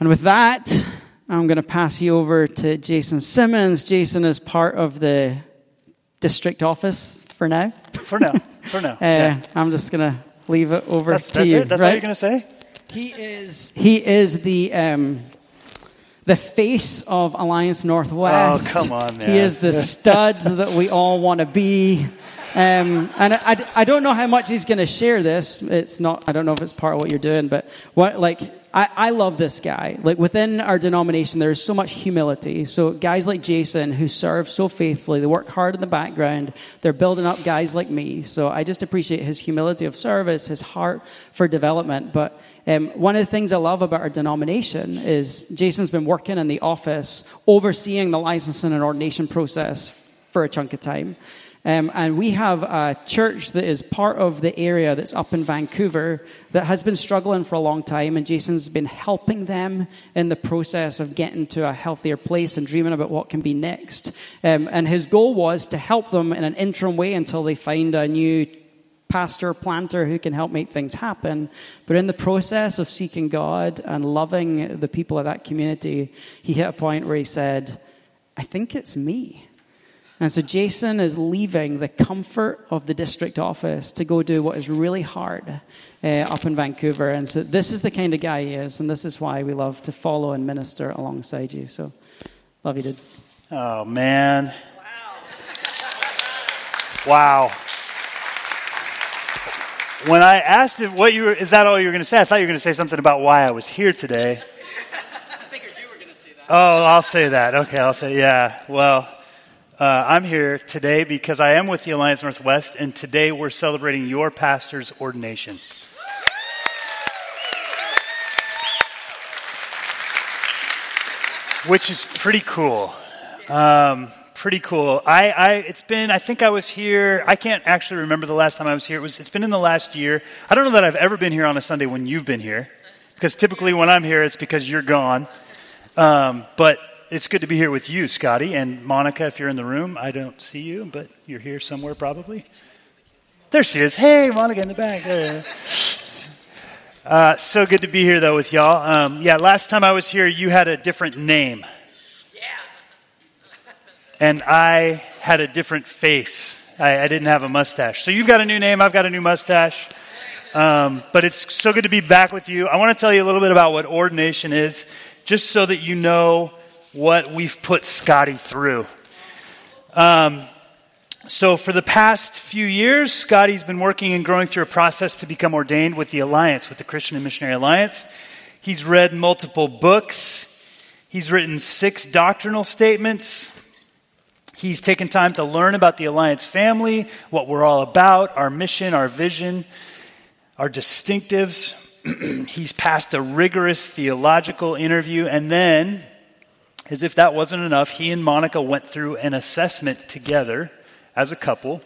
And with that, I'm going to pass you over to Jason Simmons. Jason is part of the district office for now. For now. For now. uh, yeah. I'm just going to leave it over that's, to that's you. It? That's right? what you're going to say? He is, he is the, um, the face of Alliance Northwest. Oh, come on, man. He is the stud that we all want to be. Um, and I, I, don't know how much he's going to share this. It's not, I don't know if it's part of what you're doing, but what, like, I, I love this guy. Like, within our denomination, there's so much humility. So, guys like Jason, who serve so faithfully, they work hard in the background, they're building up guys like me. So, I just appreciate his humility of service, his heart for development. But um, one of the things I love about our denomination is Jason's been working in the office, overseeing the licensing and ordination process for a chunk of time. Um, and we have a church that is part of the area that's up in Vancouver that has been struggling for a long time. And Jason's been helping them in the process of getting to a healthier place and dreaming about what can be next. Um, and his goal was to help them in an interim way until they find a new pastor, planter who can help make things happen. But in the process of seeking God and loving the people of that community, he hit a point where he said, I think it's me. And so Jason is leaving the comfort of the district office to go do what is really hard uh, up in Vancouver. And so this is the kind of guy he is, and this is why we love to follow and minister alongside you. So, love you, dude. Oh, man. Wow. wow. When I asked if what you were, is that all you were going to say? I thought you were going to say something about why I was here today. I figured you were going to say that. Oh, I'll say that. Okay, I'll say, yeah. Well, uh, I'm here today because I am with the Alliance Northwest, and today we're celebrating your pastor's ordination. Which is pretty cool. Um, pretty cool. I, I, it's been, I think I was here, I can't actually remember the last time I was here. It was, it's been in the last year. I don't know that I've ever been here on a Sunday when you've been here, because typically when I'm here, it's because you're gone. Um, but it's good to be here with you, Scotty, and Monica, if you're in the room. I don't see you, but you're here somewhere probably. There she is. Hey, Monica in the back. Uh, so good to be here, though, with y'all. Um, yeah, last time I was here, you had a different name. Yeah. and I had a different face. I, I, didn't have a mustache. So you've got a new name, I've got a new mustache. Um, but it's so good to be back with you. I want to tell you a little bit about what ordination is, just so that you know what we've put Scotty through. Um, so, for the past few years, Scotty's been working and growing through a process to become ordained with the Alliance, with the Christian and Missionary Alliance. He's read multiple books, he's written six doctrinal statements. He's taken time to learn about the Alliance family, what we're all about, our mission, our vision, our distinctives. he's passed a rigorous theological interview, and then as if that wasn't enough, he and Monica went through an assessment together as a couple.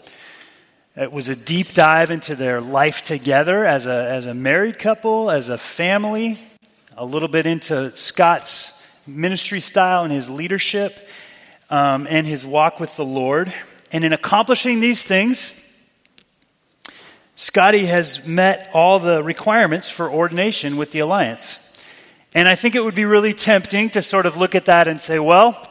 It was a deep dive into their life together as a, as a married couple, as a family, a little bit into Scott's ministry style and his leadership um, and his walk with the Lord. And in accomplishing these things, Scotty has met all the requirements for ordination with the Alliance. And I think it would be really tempting to sort of look at that and say, well,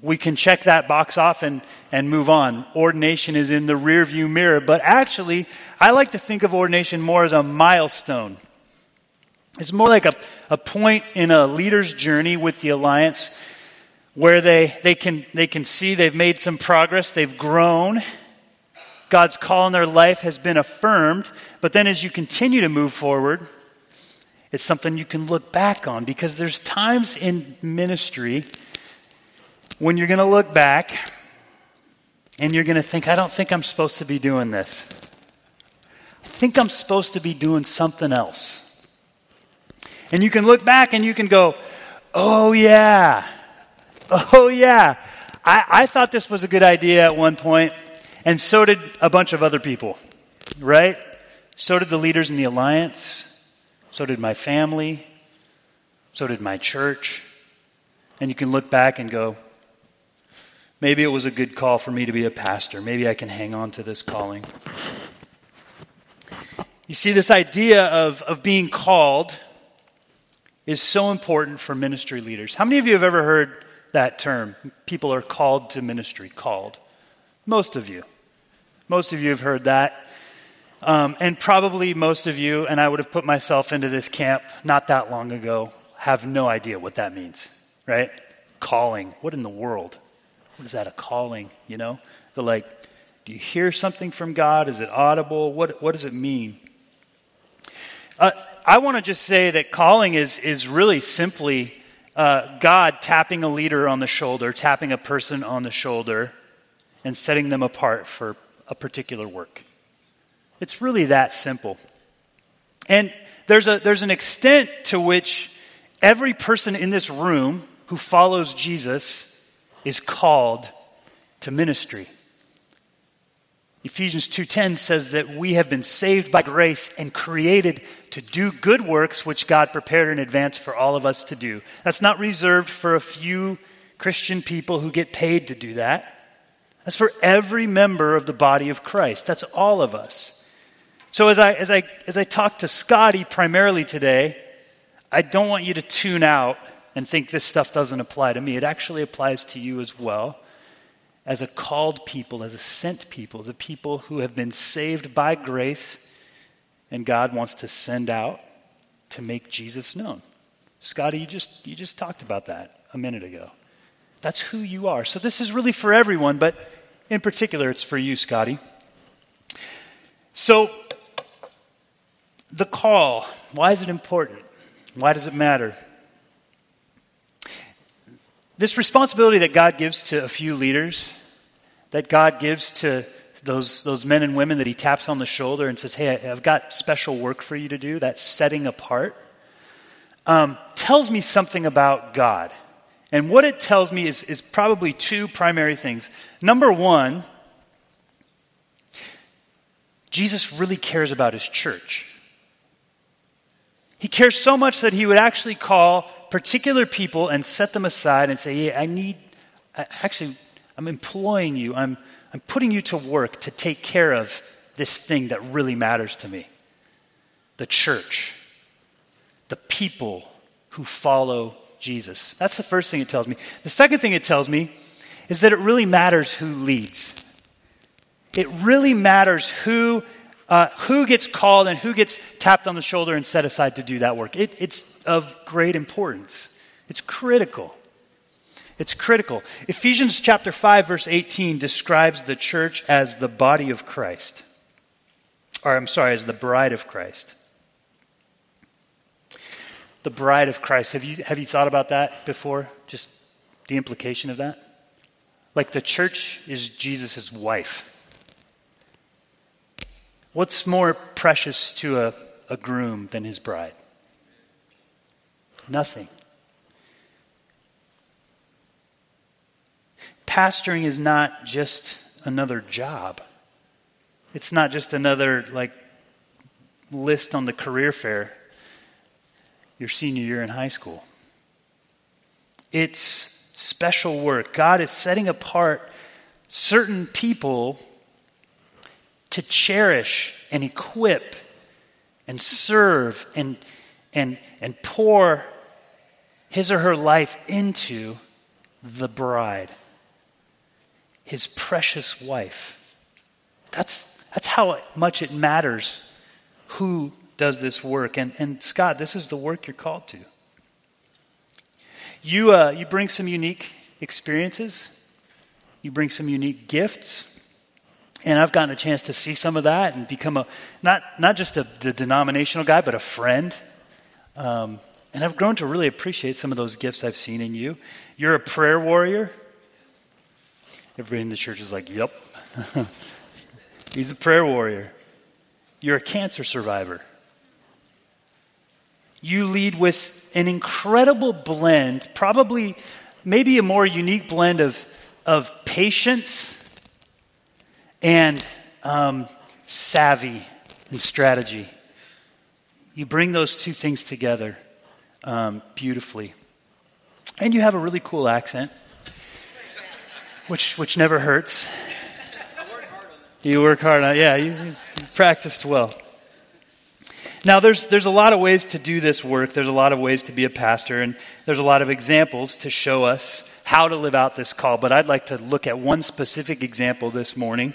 we can check that box off and, and move on. Ordination is in the rearview mirror. But actually, I like to think of ordination more as a milestone. It's more like a, a point in a leader's journey with the Alliance where they, they, can, they can see they've made some progress, they've grown. God's call in their life has been affirmed. But then as you continue to move forward, it's something you can look back on because there's times in ministry when you're going to look back and you're going to think, I don't think I'm supposed to be doing this. I think I'm supposed to be doing something else. And you can look back and you can go, oh, yeah. Oh, yeah. I, I thought this was a good idea at one point, and so did a bunch of other people, right? So did the leaders in the alliance. So did my family. So did my church. And you can look back and go, maybe it was a good call for me to be a pastor. Maybe I can hang on to this calling. You see, this idea of, of being called is so important for ministry leaders. How many of you have ever heard that term? People are called to ministry, called. Most of you. Most of you have heard that. Um, and probably most of you, and I would have put myself into this camp not that long ago, have no idea what that means, right? Calling. What in the world? What is that, a calling? You know? The like, do you hear something from God? Is it audible? What, what does it mean? Uh, I want to just say that calling is, is really simply uh, God tapping a leader on the shoulder, tapping a person on the shoulder, and setting them apart for a particular work. It's really that simple. And there's, a, there's an extent to which every person in this room who follows Jesus is called to ministry. Ephesians 2:10 says that we have been saved by grace and created to do good works which God prepared in advance for all of us to do. That's not reserved for a few Christian people who get paid to do that. That's for every member of the body of Christ. That's all of us. So as I as I as I talk to Scotty primarily today, I don't want you to tune out and think this stuff doesn't apply to me. It actually applies to you as well as a called people, as a sent people, as a people who have been saved by grace and God wants to send out to make Jesus known. Scotty, you just, you just talked about that a minute ago. That's who you are. So this is really for everyone, but in particular, it's for you, Scotty. So, the call, why is it important? Why does it matter? This responsibility that God gives to a few leaders, that God gives to those, those men and women that He taps on the shoulder and says, Hey, I've got special work for you to do, that setting apart, um, tells me something about God. And what it tells me is, is probably two primary things. Number one, Jesus really cares about his church. He cares so much that he would actually call particular people and set them aside and say, "Yeah, I need, actually, I'm employing you, I'm, I'm putting you to work to take care of this thing that really matters to me the church, the people who follow Jesus. That's the first thing it tells me. The second thing it tells me is that it really matters who leads. It really matters who uh, who gets called and who gets tapped on the shoulder and set aside to do that work. It, it's of great importance. It's critical. It's critical. Ephesians chapter 5 verse 18 describes the church as the body of Christ. Or I'm sorry, as the bride of Christ. The bride of Christ. Have you have you thought about that before? Just the implication of that? Like the church is Jesus' wife. What's more precious to a, a groom than his bride? Nothing. Pastoring is not just another job. It's not just another like list on the career fair your senior year in high school. It's special work. God is setting apart certain people to cherish and equip and serve and, and, and pour his or her life into the bride, his precious wife. That's, that's how much it matters who does this work. And, and Scott, this is the work you're called to. You, uh, you bring some unique experiences, you bring some unique gifts. And I've gotten a chance to see some of that and become a not not just a the denominational guy, but a friend. Um, and I've grown to really appreciate some of those gifts I've seen in you. You're a prayer warrior. Everybody in the church is like, "Yep, he's a prayer warrior." You're a cancer survivor. You lead with an incredible blend, probably maybe a more unique blend of, of patience and um, savvy and strategy. You bring those two things together um, beautifully. And you have a really cool accent, which, which never hurts. You work hard on it. Yeah, you, you practiced well. Now, there's, there's a lot of ways to do this work. There's a lot of ways to be a pastor, and there's a lot of examples to show us how to live out this call. But I'd like to look at one specific example this morning.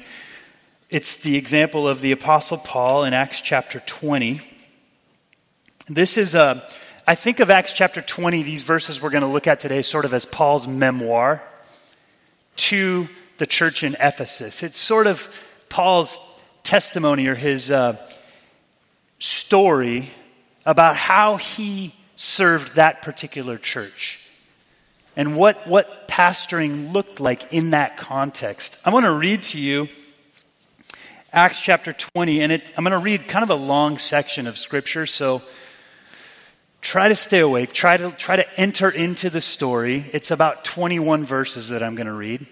It's the example of the Apostle Paul in Acts chapter 20. This is a, I think of Acts chapter 20, these verses we're going to look at today, sort of as Paul's memoir to the church in Ephesus. It's sort of Paul's testimony or his. Uh, story about how he served that particular church and what, what pastoring looked like in that context. I want to read to you Acts chapter 20, and it, I'm going to read kind of a long section of scripture, so try to stay awake. Try to, try to enter into the story. It's about 21 verses that I'm going to read.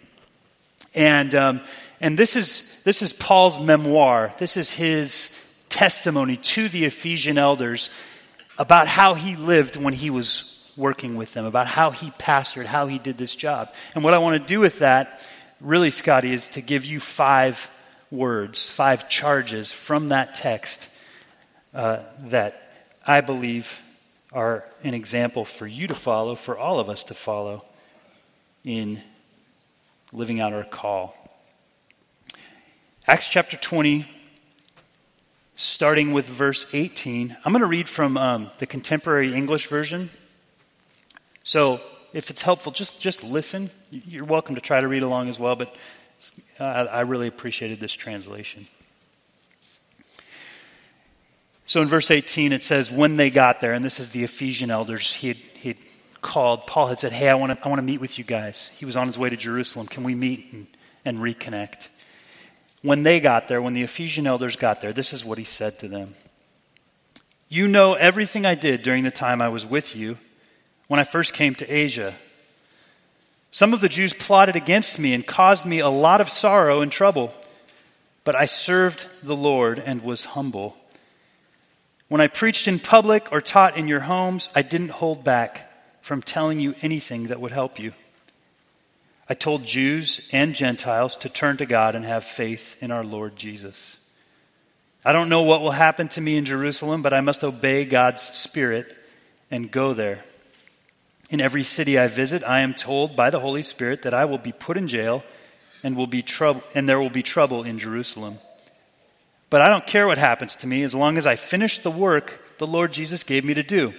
And, um, and this, is, this is Paul's memoir. This is his testimony to the Ephesian elders about how he lived when he was working with them, about how he pastored, how he did this job. And what I want to do with that, really, Scotty, is to give you five words, five charges from that text uh, that I believe are an example for you to follow, for all of us to follow in living out our call. Acts chapter 20, starting with verse 18. I'm going to read from um, the contemporary English version. So if it's helpful, just, just listen. You're welcome to try to read along as well, but uh, I really appreciated this translation. So in verse 18, it says, When they got there, and this is the Ephesian elders he had, he had called, Paul had said, Hey, I want to I want to meet with you guys. He was on his way to Jerusalem. Can we meet and, and reconnect? When they got there, when the Ephesian elders got there, this is what he said to them You know everything I did during the time I was with you when I first came to Asia. Some of the Jews plotted against me and caused me a lot of sorrow and trouble, but I served the Lord and was humble. When I preached in public or taught in your homes, I didn't hold back from telling you anything that would help you. I told Jews and Gentiles to turn to God and have faith in our Lord Jesus. I don't know what will happen to me in Jerusalem, but I must obey God's Spirit and go there. In every city I visit, I am told by the Holy Spirit that I will be put in jail and will be trouble and there will be trouble in Jerusalem. But I don't care what happens to me as long as I finish the work the Lord Jesus gave me to do.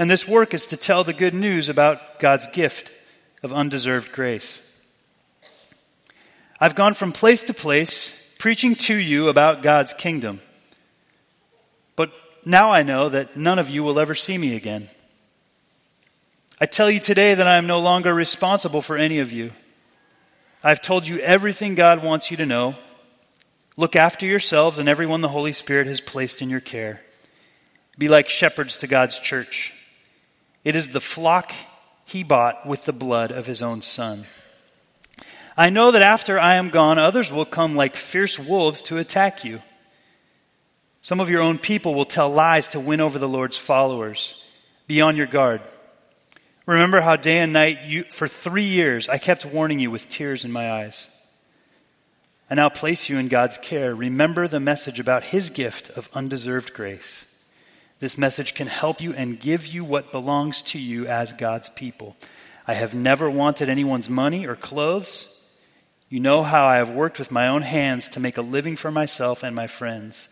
And this work is to tell the good news about God's gift of undeserved grace. I've gone from place to place preaching to you about God's kingdom. But now I know that none of you will ever see me again. I tell you today that I am no longer responsible for any of you. I've told you everything God wants you to know. Look after yourselves and everyone the Holy Spirit has placed in your care. Be like shepherds to God's church. It is the flock he bought with the blood of his own son. I know that after I am gone, others will come like fierce wolves to attack you. Some of your own people will tell lies to win over the Lord's followers. Be on your guard. Remember how day and night, you, for three years, I kept warning you with tears in my eyes. I now place you in God's care. Remember the message about His gift of undeserved grace. This message can help you and give you what belongs to you as God's people. I have never wanted anyone's money or clothes. You know how I have worked with my own hands to make a living for myself and my friends.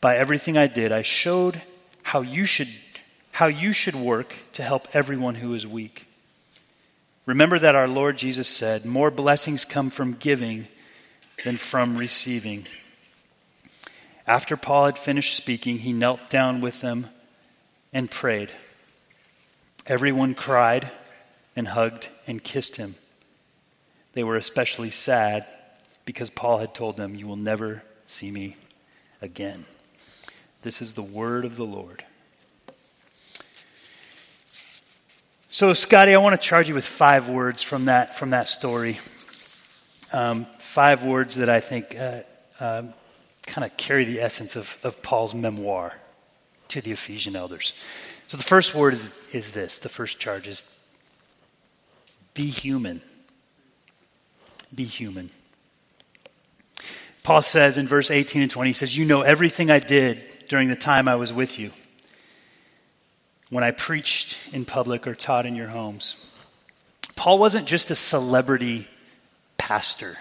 By everything I did, I showed how you should, how you should work to help everyone who is weak. Remember that our Lord Jesus said, More blessings come from giving than from receiving. After Paul had finished speaking, he knelt down with them and prayed. Everyone cried and hugged and kissed him. They were especially sad because Paul had told them, You will never see me again. This is the word of the Lord. So, Scotty, I want to charge you with five words from that, from that story. Um, five words that I think uh, uh, kind of carry the essence of, of Paul's memoir to the Ephesian elders. So the first word is, is this the first charge is be human. Be human. Paul says in verse 18 and 20, he says, You know everything I did during the time I was with you, when I preached in public or taught in your homes. Paul wasn't just a celebrity pastor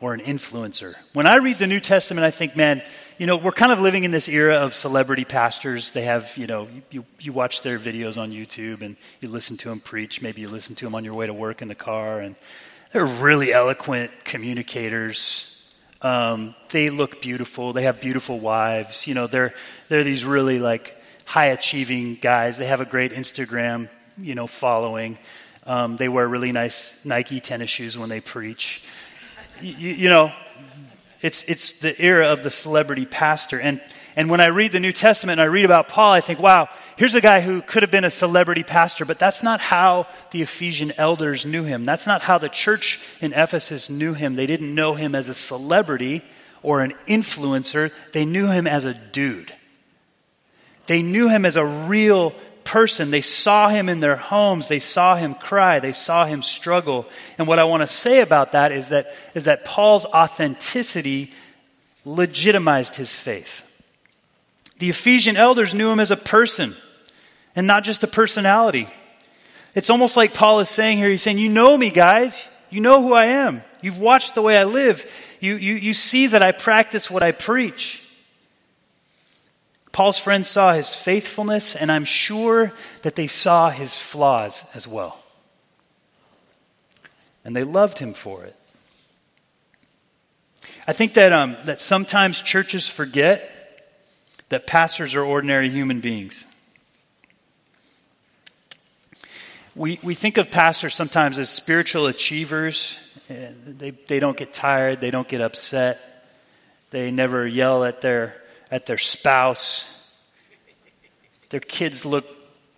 or an influencer. When I read the New Testament, I think, man, you know, we're kind of living in this era of celebrity pastors. They have, you know, you, you watch their videos on YouTube and you listen to them preach. Maybe you listen to them on your way to work in the car, and they're really eloquent communicators. Um, they look beautiful. They have beautiful wives. You know, they're they're these really like high achieving guys. They have a great Instagram, you know, following. Um, they wear really nice Nike tennis shoes when they preach. You, you know, it's, it's the era of the celebrity pastor. And, and when I read the New Testament and I read about Paul, I think, wow, here's a guy who could have been a celebrity pastor, but that's not how the Ephesian elders knew him. That's not how the church in Ephesus knew him. They didn't know him as a celebrity or an influencer, they knew him as a dude. They knew him as a real person. They saw him in their homes. They saw him cry. They saw him struggle. And what I want to say about that is that, is that Paul's authenticity legitimized his faith. The Ephesian elders knew him as a person and not just a personality. It's almost like Paul is saying here, he's saying, You know me, guys. You know who I am. You've watched the way I live. You, you, you see that I practice what I preach. Paul's friends saw his faithfulness, and I'm sure that they saw his flaws as well. And they loved him for it. I think that, um, that sometimes churches forget that pastors are ordinary human beings. We, we think of pastors sometimes as spiritual achievers. They, they don't get tired, they don't get upset, they never yell at their at their spouse. Their kids look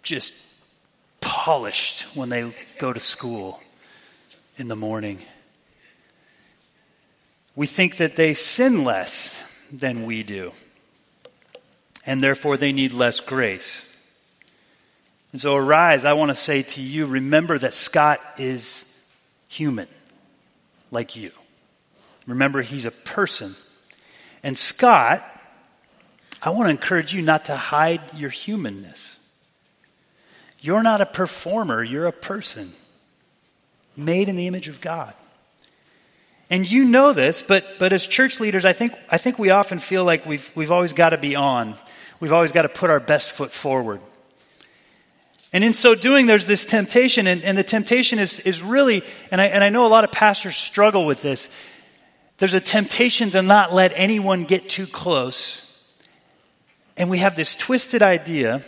just polished when they go to school in the morning. We think that they sin less than we do, and therefore they need less grace. And so, arise, I want to say to you remember that Scott is human, like you. Remember, he's a person. And Scott I want to encourage you not to hide your humanness. You're not a performer, you're a person made in the image of God. And you know this, but, but as church leaders, I think, I think we often feel like we've, we've always got to be on. We've always got to put our best foot forward. And in so doing, there's this temptation, and, and the temptation is, is really, and I, and I know a lot of pastors struggle with this, there's a temptation to not let anyone get too close and we have this twisted idea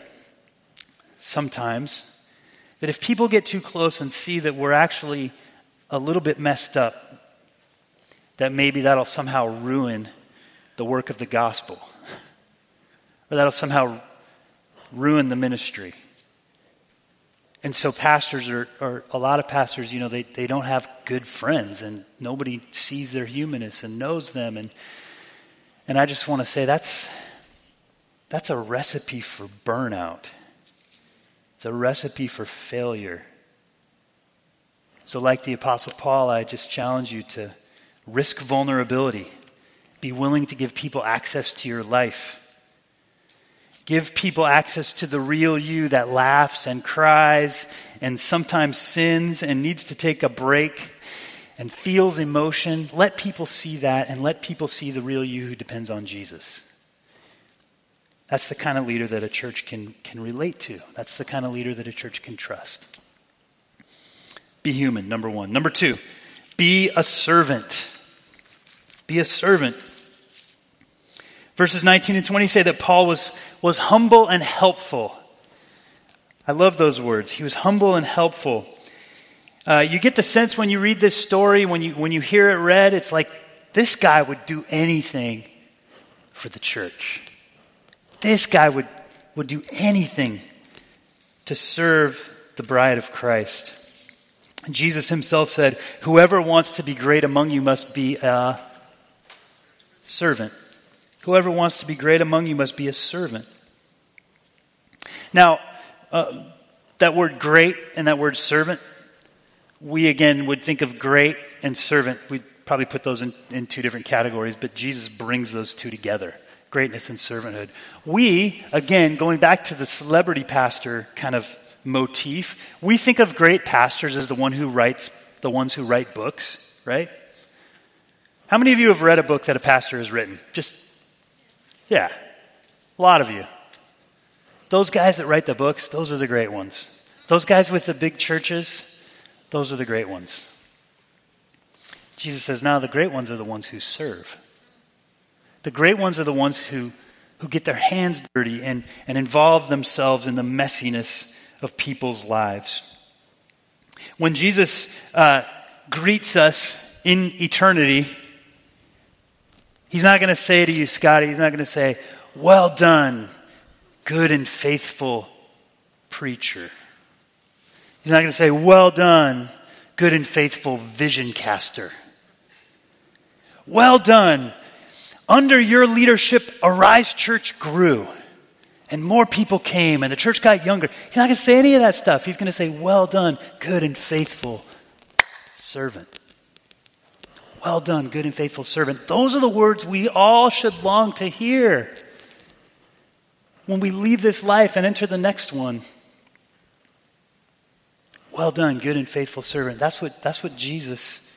sometimes that if people get too close and see that we're actually a little bit messed up, that maybe that'll somehow ruin the work of the gospel, or that'll somehow ruin the ministry. And so, pastors are, or a lot of pastors, you know, they, they don't have good friends, and nobody sees their humanness and knows them. And, and I just want to say that's, that's a recipe for burnout. It's a recipe for failure. So, like the Apostle Paul, I just challenge you to risk vulnerability. Be willing to give people access to your life. Give people access to the real you that laughs and cries and sometimes sins and needs to take a break and feels emotion. Let people see that and let people see the real you who depends on Jesus. That's the kind of leader that a church can, can relate to. That's the kind of leader that a church can trust. Be human, number one. Number two, be a servant. Be a servant. Verses 19 and 20 say that Paul was, was humble and helpful. I love those words. He was humble and helpful. Uh, you get the sense when you read this story, when you, when you hear it read, it's like this guy would do anything for the church. This guy would, would do anything to serve the bride of Christ. Jesus himself said, Whoever wants to be great among you must be a servant. Whoever wants to be great among you must be a servant. Now, uh, that word great and that word servant, we again would think of great and servant. We'd probably put those in, in two different categories, but Jesus brings those two together greatness and servanthood. We, again, going back to the celebrity pastor kind of motif, we think of great pastors as the one who writes the ones who write books, right? How many of you have read a book that a pastor has written? Just yeah. A lot of you. Those guys that write the books, those are the great ones. Those guys with the big churches, those are the great ones. Jesus says, now the great ones are the ones who serve. The great ones are the ones who, who get their hands dirty and, and involve themselves in the messiness of people's lives. When Jesus uh, greets us in eternity, he's not going to say to you, Scotty, he's not going to say, Well done, good and faithful preacher. He's not going to say, Well done, good and faithful vision caster. Well done, under your leadership, Arise Church grew and more people came and the church got younger. He's not going to say any of that stuff. He's going to say, Well done, good and faithful servant. Well done, good and faithful servant. Those are the words we all should long to hear when we leave this life and enter the next one. Well done, good and faithful servant. That's what, that's what Jesus'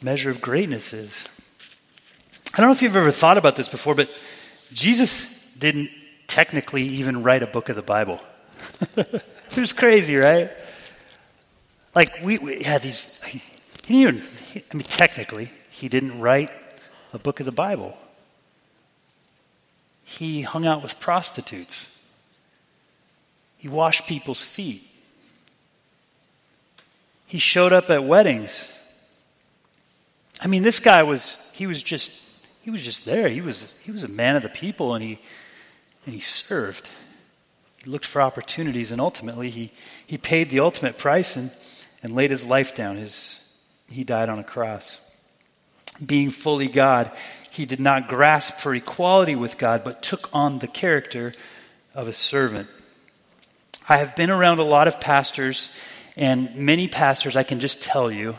measure of greatness is. I don't know if you've ever thought about this before, but Jesus didn't technically even write a book of the Bible. it was crazy, right? Like, we, we had these, he didn't even, I mean, technically, he didn't write a book of the Bible. He hung out with prostitutes. He washed people's feet. He showed up at weddings. I mean, this guy was, he was just he was just there. He was, he was a man of the people and he, and he served. He looked for opportunities and ultimately he, he paid the ultimate price and, and laid his life down. His, he died on a cross. Being fully God, he did not grasp for equality with God, but took on the character of a servant. I have been around a lot of pastors, and many pastors, I can just tell you,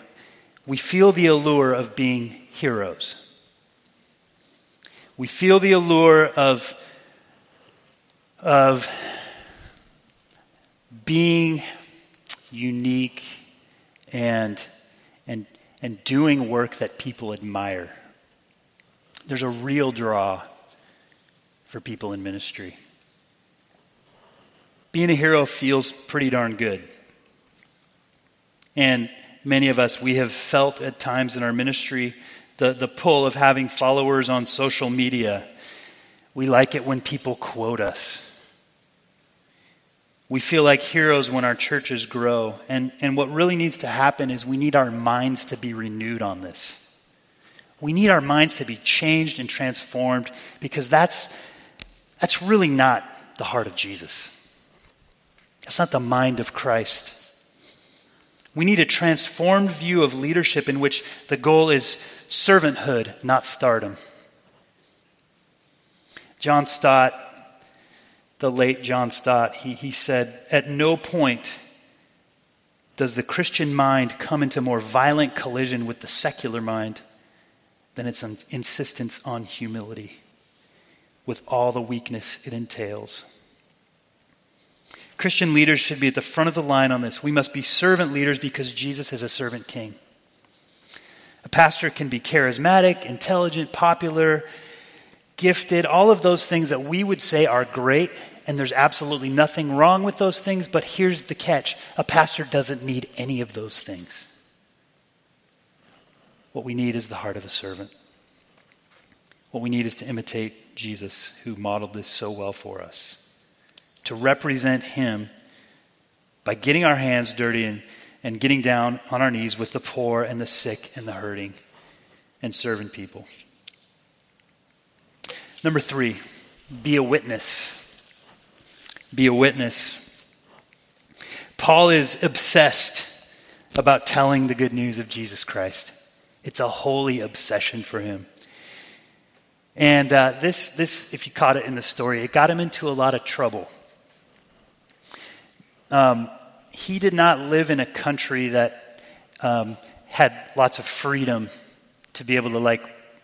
we feel the allure of being heroes. We feel the allure of, of being unique and, and, and doing work that people admire. There's a real draw for people in ministry. Being a hero feels pretty darn good. And many of us, we have felt at times in our ministry the, the pull of having followers on social media. We like it when people quote us. We feel like heroes when our churches grow. And, and what really needs to happen is we need our minds to be renewed on this. We need our minds to be changed and transformed because that's, that's really not the heart of Jesus. That's not the mind of Christ. We need a transformed view of leadership in which the goal is servanthood, not stardom. John Stott, the late John Stott, he, he said, At no point does the Christian mind come into more violent collision with the secular mind than its insistence on humility, with all the weakness it entails. Christian leaders should be at the front of the line on this. We must be servant leaders because Jesus is a servant king. A pastor can be charismatic, intelligent, popular, gifted, all of those things that we would say are great, and there's absolutely nothing wrong with those things, but here's the catch a pastor doesn't need any of those things. What we need is the heart of a servant. What we need is to imitate Jesus, who modeled this so well for us to represent Him by getting our hands dirty and, and getting down on our knees with the poor and the sick and the hurting and serving people. Number three, be a witness. Be a witness. Paul is obsessed about telling the good news of Jesus Christ. It's a holy obsession for him. And uh, this, this, if you caught it in the story, it got him into a lot of trouble. Um, he did not live in a country that um, had lots of freedom to be able to like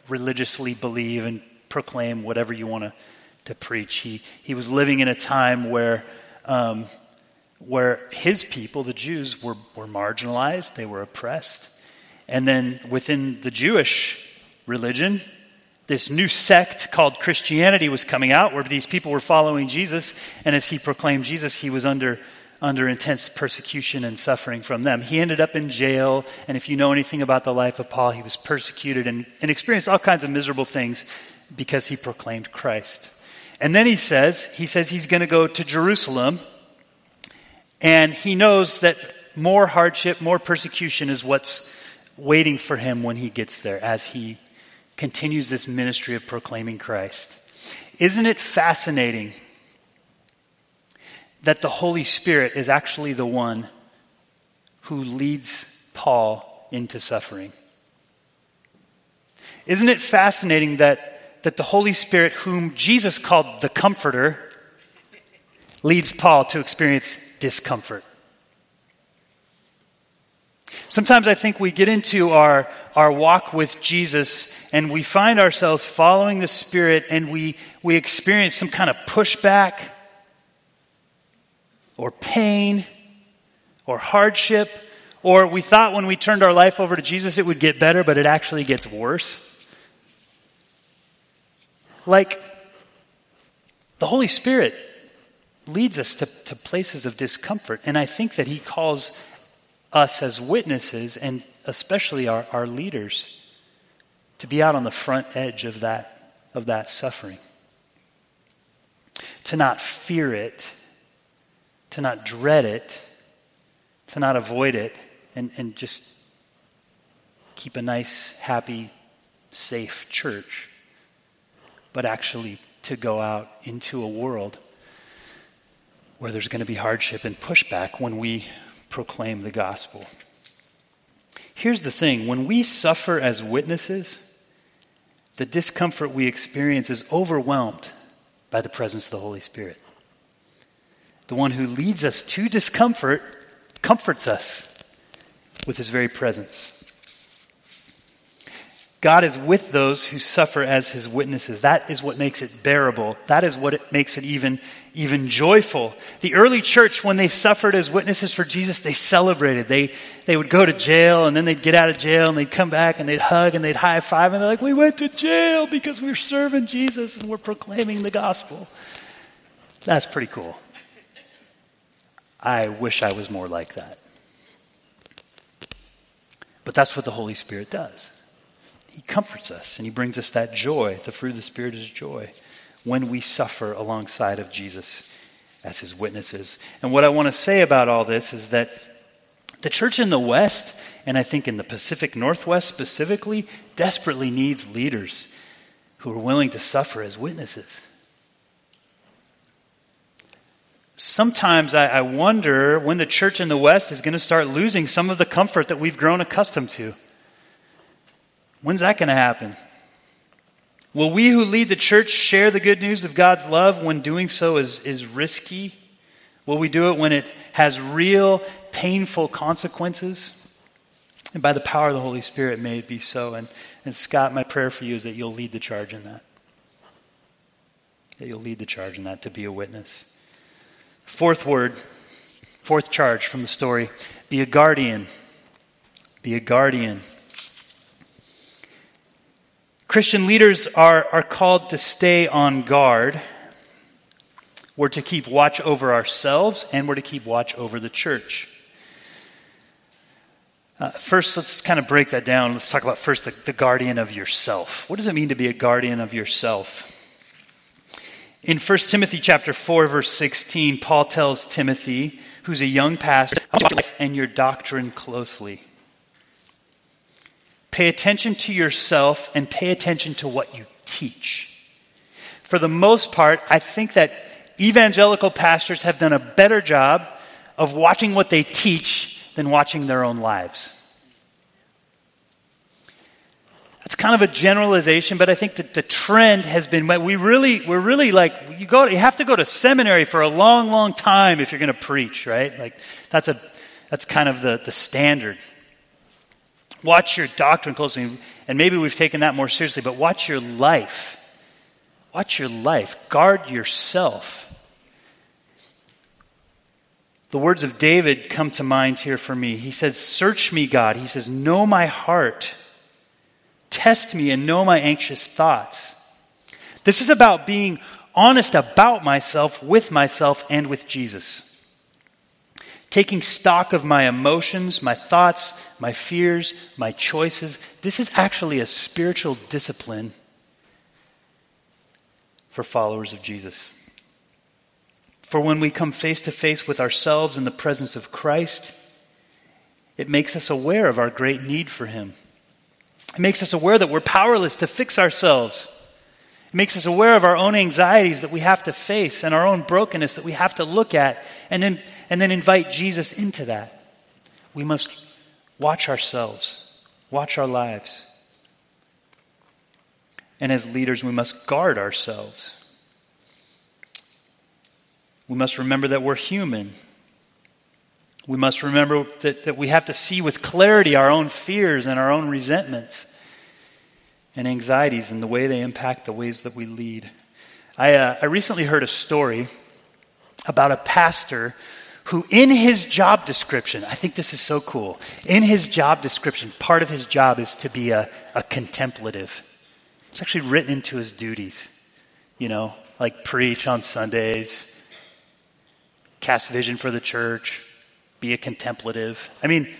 religiously believe and proclaim whatever you want to, to preach. He, he was living in a time where, um, where his people, the Jews, were, were marginalized, they were oppressed. And then within the Jewish religion, this new sect called Christianity was coming out where these people were following Jesus. And as he proclaimed Jesus, he was under, under intense persecution and suffering from them. He ended up in jail. And if you know anything about the life of Paul, he was persecuted and, and experienced all kinds of miserable things because he proclaimed Christ. And then he says, he says he's going to go to Jerusalem. And he knows that more hardship, more persecution is what's waiting for him when he gets there as he continues this ministry of proclaiming Christ. Isn't it fascinating that the Holy Spirit is actually the one who leads Paul into suffering? Isn't it fascinating that, that the Holy Spirit, whom Jesus called the Comforter, leads Paul to experience discomfort? Sometimes I think we get into our, our walk with Jesus and we find ourselves following the Spirit and we, we experience some kind of pushback or pain or hardship. Or we thought when we turned our life over to Jesus it would get better, but it actually gets worse. Like the Holy Spirit leads us to, to places of discomfort. And I think that He calls us as witnesses, and especially our, our leaders, to be out on the front edge of that, of that suffering. To not fear it, to not dread it, to not avoid it, and, and just keep a nice, happy, safe church, but actually to go out into a world where there's going to be hardship and pushback when we proclaim the gospel. Here's the thing when we suffer as witnesses, the discomfort we experience is overwhelmed by the presence of the Holy Spirit. The one who leads us to discomfort comforts us with his very presence. God is with those who suffer as his witnesses. That is what makes it bearable. That is what it makes it even, even joyful. The early church, when they suffered as witnesses for Jesus, they celebrated. They, they would go to jail and then they'd get out of jail and they'd come back and they'd hug and they'd high five and they're like, we went to jail because we we're serving Jesus and we're proclaiming the gospel. That's pretty cool. I wish I was more like that. But that's what the Holy Spirit does. He comforts us and He brings us that joy. The fruit of the Spirit is joy when we suffer alongside of Jesus as His witnesses. And what I want to say about all this is that the church in the West, and I think in the Pacific Northwest specifically, desperately needs leaders who are willing to suffer as witnesses. Sometimes I, I wonder when the church in the West is going to start losing some of the comfort that we've grown accustomed to. When's that going to happen? Will we who lead the church share the good news of God's love when doing so is, is risky? Will we do it when it has real, painful consequences? And by the power of the Holy Spirit, may it be so. And, and Scott, my prayer for you is that you'll lead the charge in that. That you'll lead the charge in that to be a witness. Fourth word, fourth charge from the story be a guardian. Be a guardian. Christian leaders are, are called to stay on guard. We're to keep watch over ourselves and we're to keep watch over the church. Uh, first, let's kind of break that down. Let's talk about first the, the guardian of yourself. What does it mean to be a guardian of yourself? In 1 Timothy chapter 4 verse 16, Paul tells Timothy, who's a young pastor, your life and your doctrine closely. Pay attention to yourself and pay attention to what you teach. For the most part, I think that evangelical pastors have done a better job of watching what they teach than watching their own lives. That's kind of a generalization, but I think that the trend has been we really we're really like you go you have to go to seminary for a long, long time if you're going to preach, right? Like that's a that's kind of the, the standard. Watch your doctrine closely. And maybe we've taken that more seriously, but watch your life. Watch your life, guard yourself. The words of David come to mind here for me. He says, Search me, God. He says, Know my heart. Test me and know my anxious thoughts. This is about being honest about myself, with myself, and with Jesus. Taking stock of my emotions, my thoughts, my fears, my choices. This is actually a spiritual discipline for followers of Jesus. For when we come face to face with ourselves in the presence of Christ, it makes us aware of our great need for Him. It makes us aware that we're powerless to fix ourselves. It makes us aware of our own anxieties that we have to face and our own brokenness that we have to look at and then, and then invite Jesus into that. We must watch ourselves, watch our lives. And as leaders, we must guard ourselves. We must remember that we're human. We must remember that, that we have to see with clarity our own fears and our own resentments and anxieties and the way they impact the ways that we lead. I, uh, I recently heard a story about a pastor who, in his job description, I think this is so cool. In his job description, part of his job is to be a, a contemplative. It's actually written into his duties, you know, like preach on Sundays, cast vision for the church, be a contemplative. I mean,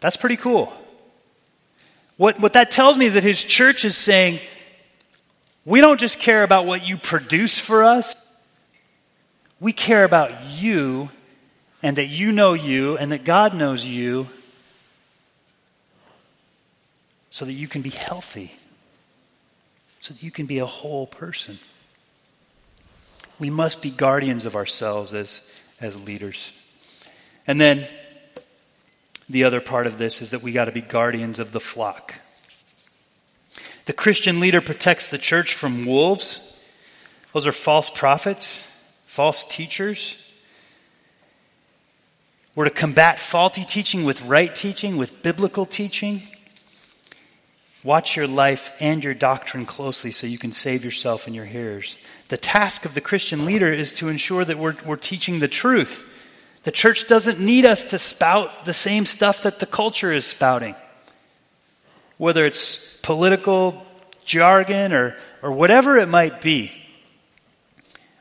that's pretty cool. What, what that tells me is that his church is saying, we don't just care about what you produce for us, we care about you and that you know you and that God knows you so that you can be healthy, so that you can be a whole person. We must be guardians of ourselves as, as leaders. And then the other part of this is that we got to be guardians of the flock. The Christian leader protects the church from wolves. Those are false prophets, false teachers. We're to combat faulty teaching with right teaching, with biblical teaching. Watch your life and your doctrine closely so you can save yourself and your hearers. The task of the Christian leader is to ensure that we're, we're teaching the truth. The church doesn't need us to spout the same stuff that the culture is spouting. Whether it's political jargon or, or whatever it might be.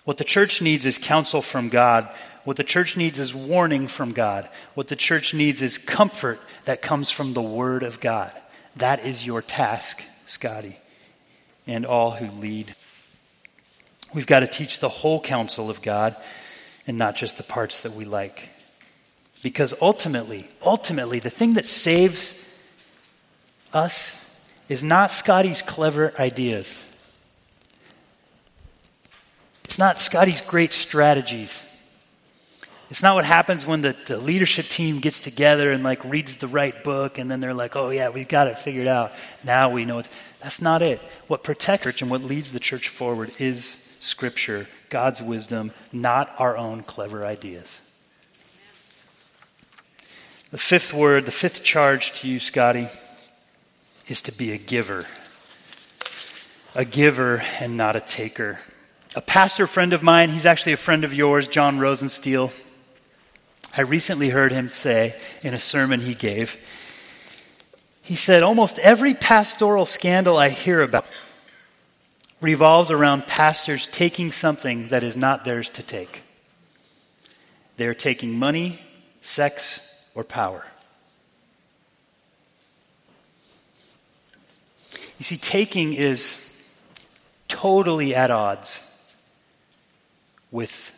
What the church needs is counsel from God. What the church needs is warning from God. What the church needs is comfort that comes from the Word of God. That is your task, Scotty, and all who lead. We've got to teach the whole counsel of God and not just the parts that we like. Because ultimately, ultimately, the thing that saves us is not Scotty's clever ideas. It's not Scotty's great strategies. It's not what happens when the, the leadership team gets together and like reads the right book and then they're like, oh yeah, we've got it figured out. Now we know it's. That's not it. What protects church and what leads the church forward is Scripture, God's wisdom, not our own clever ideas. The fifth word, the fifth charge to you, Scotty, is to be a giver. A giver and not a taker. A pastor friend of mine, he's actually a friend of yours, John Rosensteel. I recently heard him say in a sermon he gave, he said, Almost every pastoral scandal I hear about revolves around pastors taking something that is not theirs to take. They're taking money, sex, or power. You see, taking is totally at odds with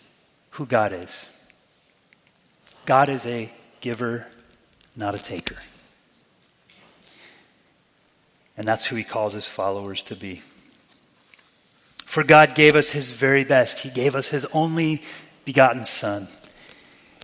who God is. God is a giver, not a taker. And that's who he calls his followers to be. For God gave us his very best. He gave us his only begotten Son.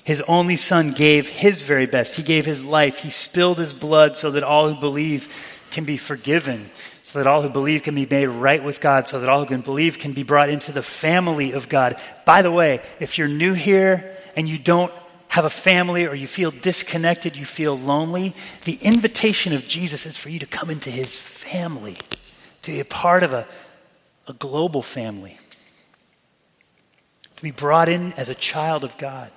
His only Son gave his very best. He gave his life. He spilled his blood so that all who believe can be forgiven, so that all who believe can be made right with God, so that all who can believe can be brought into the family of God. By the way, if you're new here and you don't have a family or you feel disconnected, you feel lonely, the invitation of Jesus is for you to come into his family, to be a part of a a global family, to be brought in as a child of God.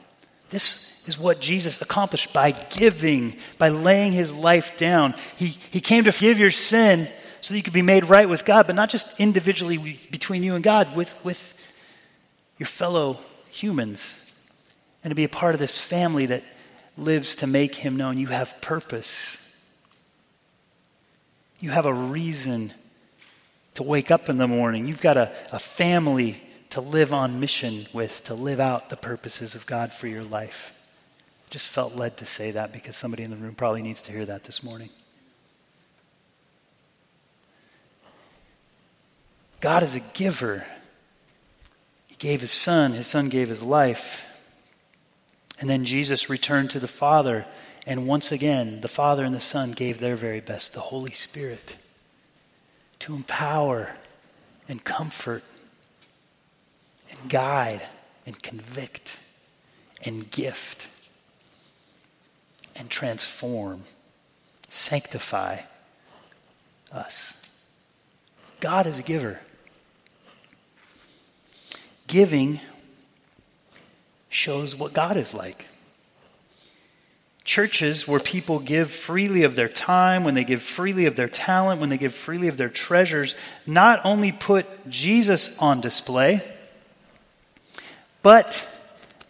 This is what Jesus accomplished by giving, by laying his life down. He, he came to forgive your sin so that you could be made right with God, but not just individually between you and God, with, with your fellow humans, and to be a part of this family that lives to make him known. You have purpose. You have a reason to wake up in the morning. You've got a, a family to live on mission with, to live out the purposes of God for your life. Just felt led to say that because somebody in the room probably needs to hear that this morning. God is a giver. He gave his son, his son gave his life. And then Jesus returned to the Father, and once again, the Father and the Son gave their very best, the Holy Spirit, to empower and comfort and guide and convict and gift and transform, sanctify us. God is a giver. Giving shows what God is like. Churches where people give freely of their time, when they give freely of their talent, when they give freely of their treasures, not only put Jesus on display, but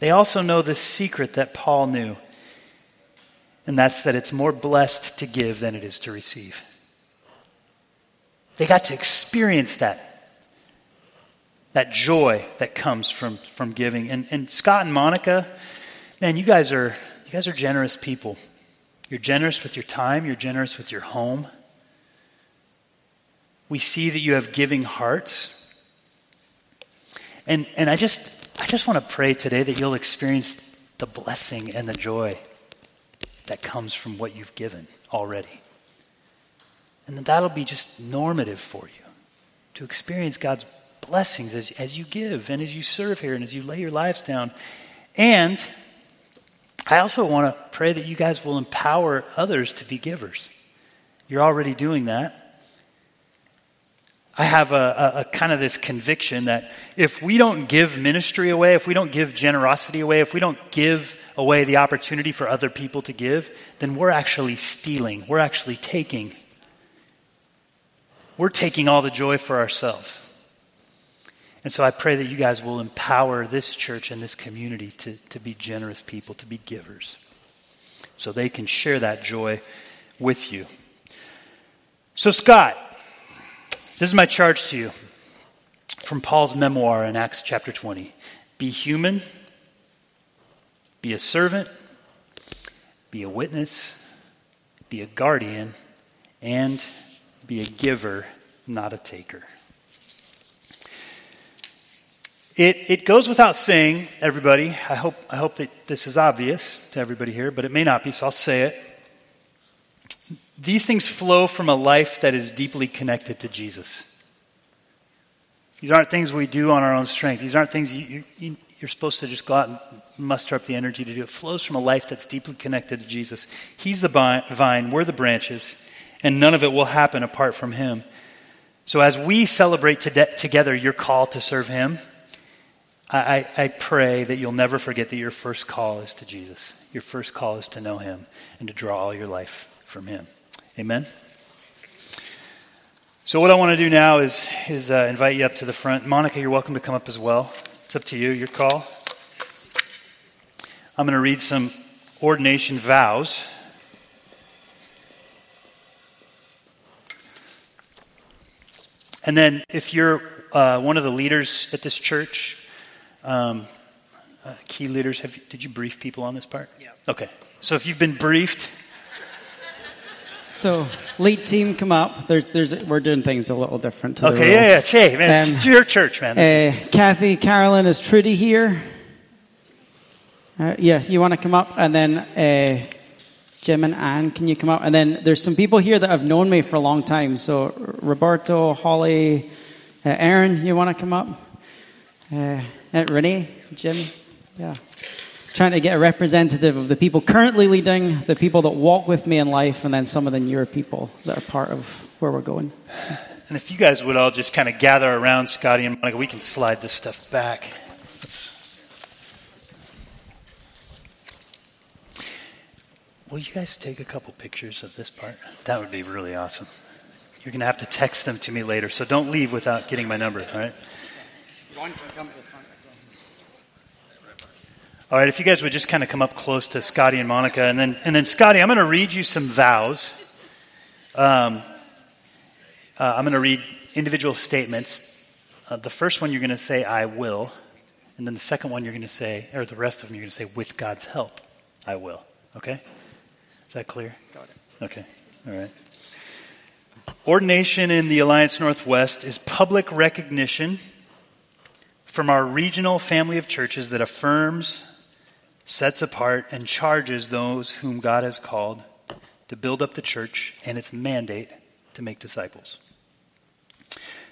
they also know the secret that Paul knew, and that's that it's more blessed to give than it is to receive. They got to experience that that joy that comes from, from giving. And, and Scott and Monica, man, you guys are you guys are generous people. You're generous with your time, you're generous with your home. We see that you have giving hearts. And and I just I just want to pray today that you'll experience the blessing and the joy that comes from what you've given already. And that that'll be just normative for you to experience God's blessings as, as you give and as you serve here and as you lay your lives down. And I also want to pray that you guys will empower others to be givers. You're already doing that. I have a, a, a, kind of this conviction that if we don't give ministry away, if we don't give generosity away, if we don't give away the opportunity for other people to give, then we're actually stealing. We're actually taking. We're taking all the joy for ourselves. And so I pray that you guys will empower this church and this community to, to be generous people, to be givers, so they can share that joy with you. So, Scott, this is my charge to you from Paul's memoir in Acts chapter 20 Be human, be a servant, be a witness, be a guardian, and be a giver, not a taker. It, it goes without saying, everybody, I hope, I hope that this is obvious to everybody here, but it may not be, so I'll say it. These things flow from a life that is deeply connected to Jesus. These aren't things we do on our own strength. These aren't things you, you, you're supposed to just go out and muster up the energy to do. It flows from a life that's deeply connected to Jesus. He's the vine, we're the branches, and none of it will happen apart from Him. So as we celebrate together your call to serve Him, I, I, pray that you'll never forget that your first call is to Jesus. Your first call is to know Him and to draw all your life from Him. Amen? So, what I want to do now is, is uh, invite you up to the front. Monica, you're welcome to come up as well. It's up to you, your call. I'm going to read some ordination vows. And then, if you're uh, one of the leaders at this church, um, uh, key leaders, have you, did you brief people on this part? Yeah. Okay. So if you've been briefed. So lead team, come up. There's, there's, we're doing things a little different. Today. Okay, yeah, yeah. Che, man, um, it's your church, man. Uh, Kathy, Carolyn, is Trudy here? Uh, yeah, you want to come up, and then uh, Jim and Anne, can you come up? And then there's some people here that have known me for a long time. So Roberto, Holly, uh, Aaron, you want to come up? Uh, uh, Renee, Jim, yeah. Trying to get a representative of the people currently leading, the people that walk with me in life, and then some of the newer people that are part of where we're going. And if you guys would all just kind of gather around Scotty and Monica, we can slide this stuff back. Let's... Will you guys take a couple pictures of this part? That would be really awesome. You're going to have to text them to me later, so don't leave without getting my number, all right? All right, if you guys would just kind of come up close to Scotty and Monica, and then, and then Scotty, I'm going to read you some vows. Um, uh, I'm going to read individual statements. Uh, the first one you're going to say, I will. And then the second one you're going to say, or the rest of them you're going to say, with God's help, I will. Okay? Is that clear? Got it. Okay. All right. Ordination in the Alliance Northwest is public recognition from our regional family of churches that affirms, sets apart, and charges those whom God has called to build up the church and its mandate to make disciples.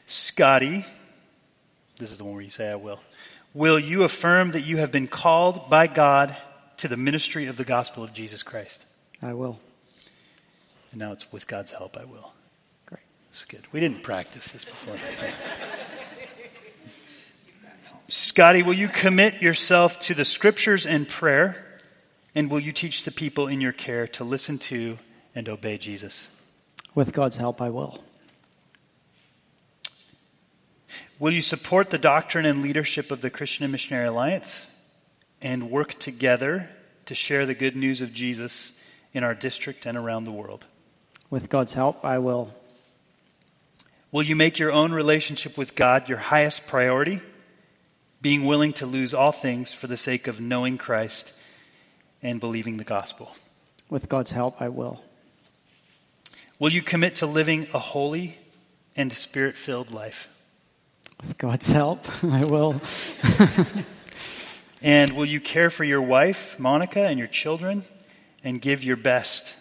Scotty, this is the one where you say, I will. Will you affirm that you have been called by God to the ministry of the gospel of Jesus Christ? I will. And now it's with God's help, I will. Great. That's good. We didn't practice this before. Scotty, will you commit yourself to the scriptures and prayer? And will you teach the people in your care to listen to and obey Jesus? With God's help, I will. Will you support the doctrine and leadership of the Christian and Missionary Alliance and work together to share the good news of Jesus in our district and around the world? With God's help, I will. Will you make your own relationship with God your highest priority, being willing to lose all things for the sake of knowing Christ and believing the gospel? With God's help, I will. Will you commit to living a holy and spirit filled life? With God's help, I will. And will you care for your wife, Monica, and your children, and give your best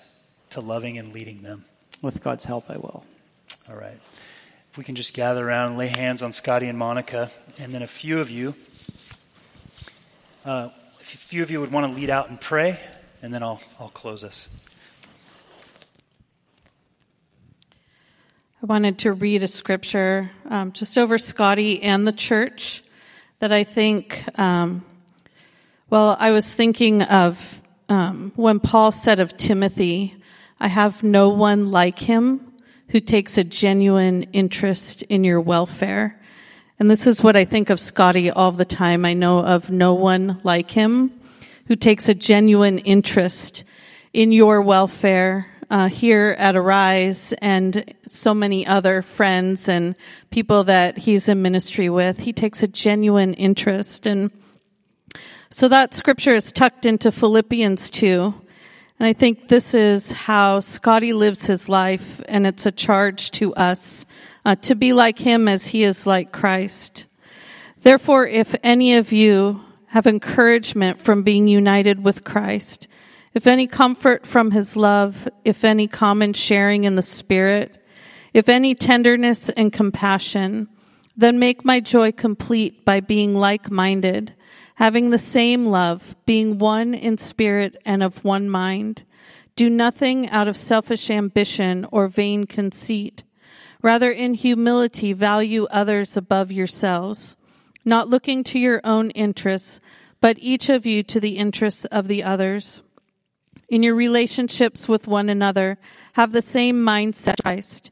to loving and leading them? With God's help, I will. All right. If we can just gather around and lay hands on Scotty and Monica, and then a few of you, uh, a few of you would want to lead out and pray, and then I'll, I'll close us. I wanted to read a scripture um, just over Scotty and the church that I think, um, well, I was thinking of um, when Paul said of Timothy, I have no one like him who takes a genuine interest in your welfare. And this is what I think of Scotty all the time. I know of no one like him who takes a genuine interest in your welfare uh, here at Arise and so many other friends and people that he's in ministry with. He takes a genuine interest. And so that scripture is tucked into Philippians 2. And I think this is how Scotty lives his life, and it's a charge to us uh, to be like him as he is like Christ. Therefore, if any of you have encouragement from being united with Christ, if any comfort from his love, if any common sharing in the Spirit, if any tenderness and compassion, then make my joy complete by being like minded, having the same love, being one in spirit and of one mind. Do nothing out of selfish ambition or vain conceit. Rather, in humility, value others above yourselves, not looking to your own interests, but each of you to the interests of the others in your relationships with one another, have the same mindset Christ,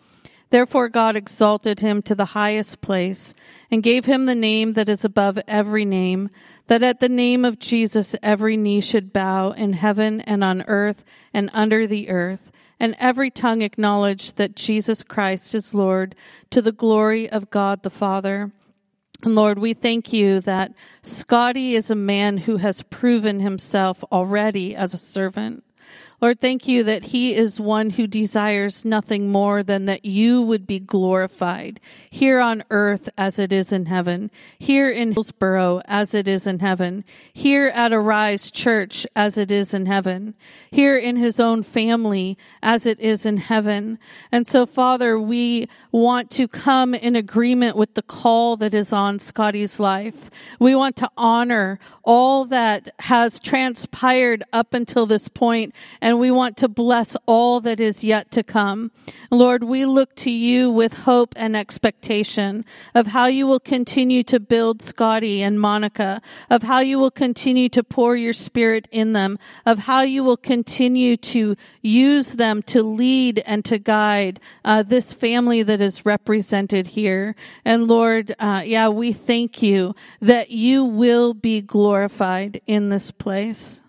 Therefore God exalted him to the highest place and gave him the name that is above every name, that at the name of Jesus every knee should bow in heaven and on earth and under the earth, and every tongue acknowledge that Jesus Christ is Lord to the glory of God the Father. And Lord, we thank you that Scotty is a man who has proven himself already as a servant. Lord, thank you that he is one who desires nothing more than that you would be glorified here on earth as it is in heaven, here in Hillsboro as it is in heaven, here at Arise Church as it is in heaven, here in his own family as it is in heaven. And so, Father, we want to come in agreement with the call that is on Scotty's life. We want to honor all that has transpired up until this point and and we want to bless all that is yet to come. Lord, we look to you with hope and expectation of how you will continue to build Scotty and Monica, of how you will continue to pour your spirit in them, of how you will continue to use them to lead and to guide uh, this family that is represented here. And Lord, uh, yeah, we thank you that you will be glorified in this place.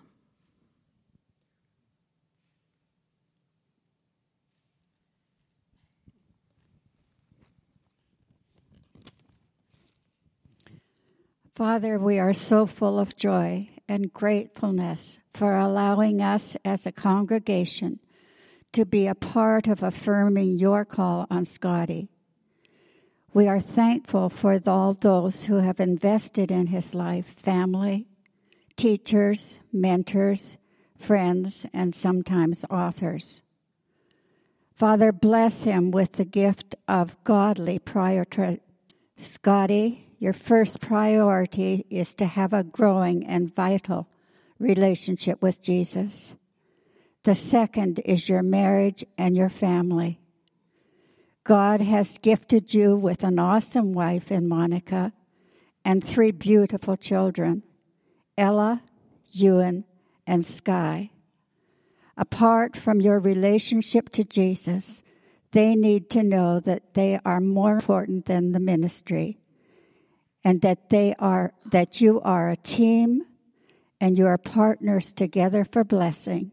Father, we are so full of joy and gratefulness for allowing us as a congregation to be a part of affirming your call on Scotty. We are thankful for all those who have invested in his life family, teachers, mentors, friends, and sometimes authors. Father, bless him with the gift of godly prior Scotty your first priority is to have a growing and vital relationship with Jesus. The second is your marriage and your family. God has gifted you with an awesome wife in Monica and three beautiful children Ella, Ewan, and Sky. Apart from your relationship to Jesus, they need to know that they are more important than the ministry and that they are that you are a team and you are partners together for blessing.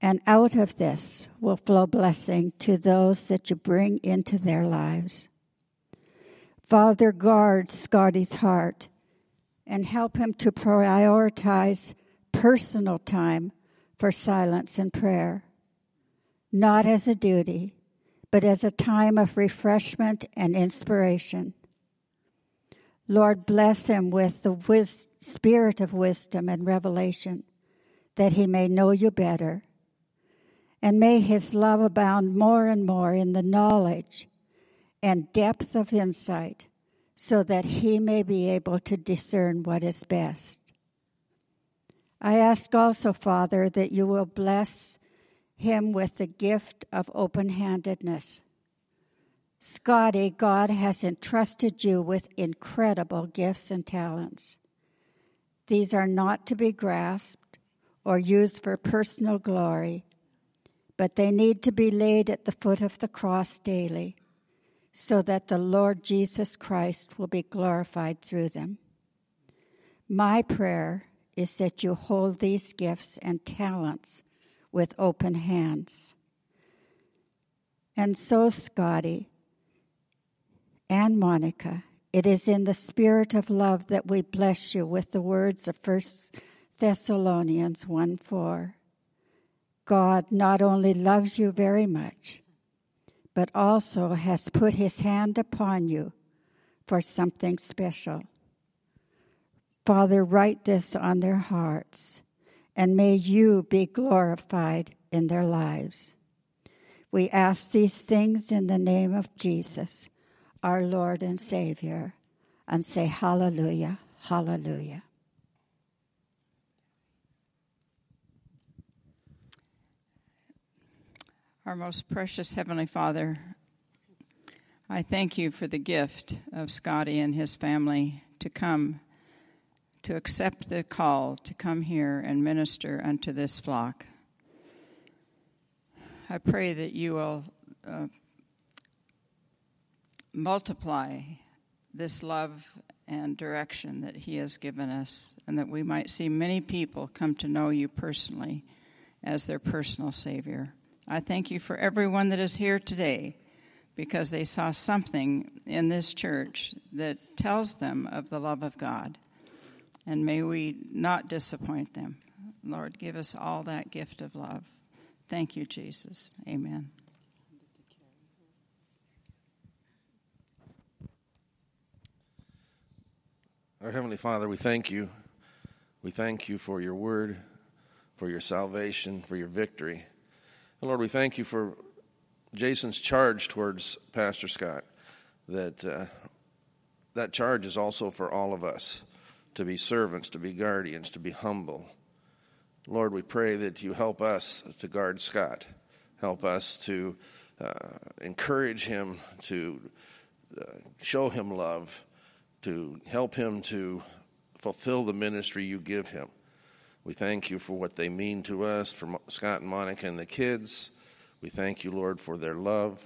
And out of this will flow blessing to those that you bring into their lives. Father, guard Scotty's heart and help him to prioritize personal time for silence and prayer, not as a duty, but as a time of refreshment and inspiration. Lord, bless him with the wis- spirit of wisdom and revelation, that he may know you better. And may his love abound more and more in the knowledge and depth of insight, so that he may be able to discern what is best. I ask also, Father, that you will bless him with the gift of open handedness Scotty, God has entrusted you with incredible gifts and talents. These are not to be grasped or used for personal glory, but they need to be laid at the foot of the cross daily so that the Lord Jesus Christ will be glorified through them. My prayer is that you hold these gifts and talents with open hands. And so, Scotty, and Monica. It is in the spirit of love that we bless you with the words of 1 Thessalonians 1 4. God not only loves you very much, but also has put his hand upon you for something special. Father, write this on their hearts, and may you be glorified in their lives. We ask these things in the name of Jesus our Lord and Savior and say, Hallelujah, Hallelujah. Our most precious Heavenly Father, I thank you for the gift of Scotty and his family to come, to accept the call to come here and minister unto this flock. I pray that you will uh, multiply this love and direction that He has given us, and that we might see many people come to know you personally as their personal Savior. I thank you for everyone that is here today because they saw something in this church that tells them of the love of God. And may we not disappoint them. Lord, give us all that gift of love. Thank you, Jesus. Amen. Our Heavenly Father, we thank you. We thank you for your word, for your salvation, for your victory. And Lord, we thank you for Jason's charge towards Pastor Scott, that uh, that charge is also for all of us to be servants, to be guardians, to be humble. Lord, we pray that you help us to guard Scott, help us to uh, encourage him, to uh, show him love, to help him to fulfill the ministry you give him. We thank you for what they mean to us, for Scott and Monica and the kids. We thank you, Lord, for their love,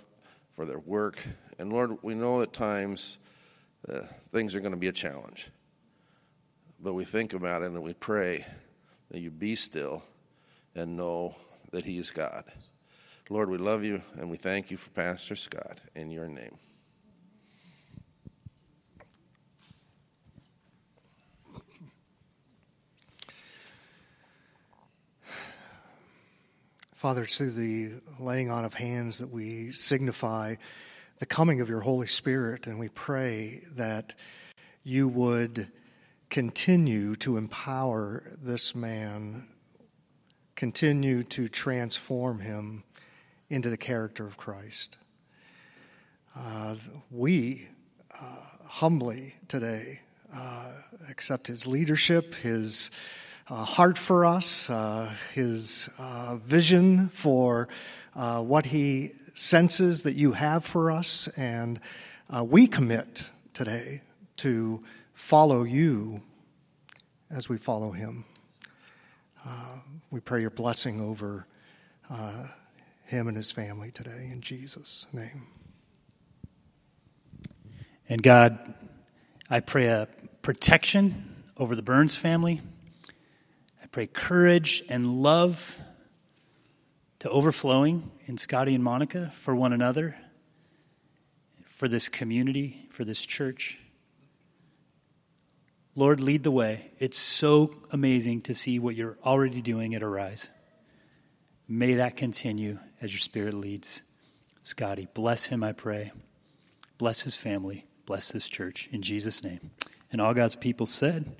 for their work. And Lord, we know at times uh, things are going to be a challenge. But we think about it and we pray that you be still and know that He is God. Lord, we love you and we thank you for Pastor Scott in your name. Father, it's through the laying on of hands that we signify the coming of your Holy Spirit, and we pray that you would continue to empower this man, continue to transform him into the character of Christ. Uh, we uh, humbly today uh, accept his leadership, his uh, heart for us, uh, his uh, vision for what he senses that you have for us, and we commit today to follow you as we follow him. Uh, we pray your blessing over uh, him and his family today in Jesus' name. And God, I pray a protection over the Burns family. Pray courage and love to overflowing in Scotty and Monica for one another, for this community, for this church. Lord, lead the way. It's so amazing to see what you're already doing at Arise. May that continue as your spirit leads. Scotty, bless him, I pray. Bless his family. Bless this church. In Jesus' name. And all God's people said,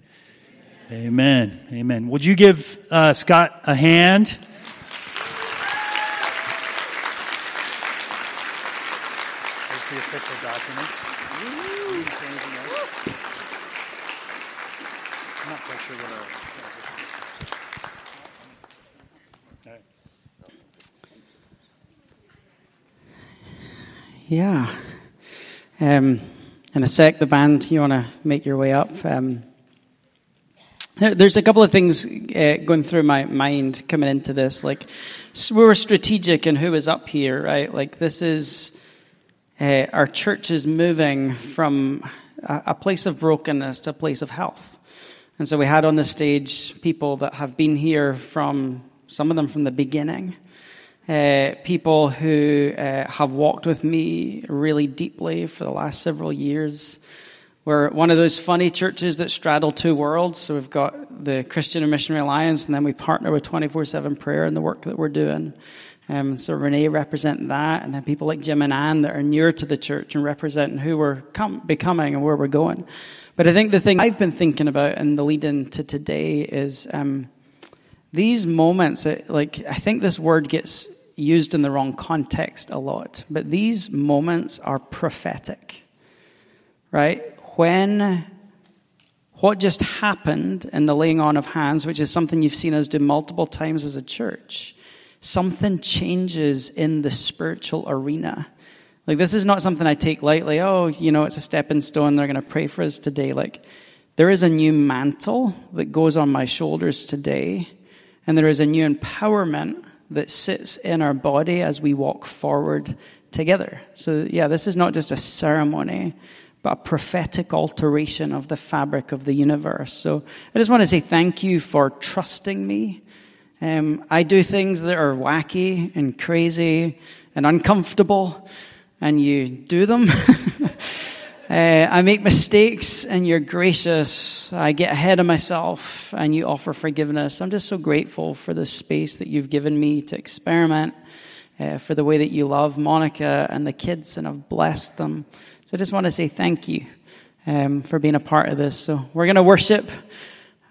Amen. Amen. Amen. Would you give uh, Scott a hand? Here's the official documents. I'm not quite sure what our. Yeah. Um, in a sec, the band, you want to make your way up. Um, there's a couple of things uh, going through my mind coming into this. Like, we were strategic in who is up here, right? Like, this is uh, our church is moving from a, a place of brokenness to a place of health. And so we had on the stage people that have been here from, some of them from the beginning. Uh, people who uh, have walked with me really deeply for the last several years. We're one of those funny churches that straddle two worlds. So we've got the Christian and Missionary Alliance, and then we partner with 24 7 prayer and the work that we're doing. Um, so Renee representing that, and then people like Jim and Ann that are newer to the church and representing who we're com- becoming and where we're going. But I think the thing I've been thinking about and the lead in to today is um, these moments. Like I think this word gets used in the wrong context a lot, but these moments are prophetic, right? When what just happened in the laying on of hands, which is something you've seen us do multiple times as a church something changes in the spiritual arena. Like, this is not something I take lightly. Oh, you know, it's a stepping stone. They're going to pray for us today. Like, there is a new mantle that goes on my shoulders today, and there is a new empowerment that sits in our body as we walk forward together. So, yeah, this is not just a ceremony, but a prophetic alteration of the fabric of the universe. So, I just want to say thank you for trusting me um, I do things that are wacky and crazy and uncomfortable, and you do them. Uh, I make mistakes and you're gracious. I get ahead of myself and you offer forgiveness. I'm just so grateful for the space that you've given me to experiment, uh, for the way that you love Monica and the kids and have blessed them. So I just want to say thank you um, for being a part of this. So we're going to worship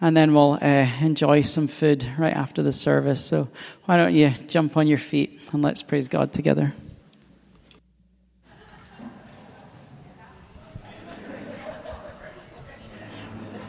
and then we'll uh, enjoy some food right after the service. So why don't you jump on your feet and let's praise God together.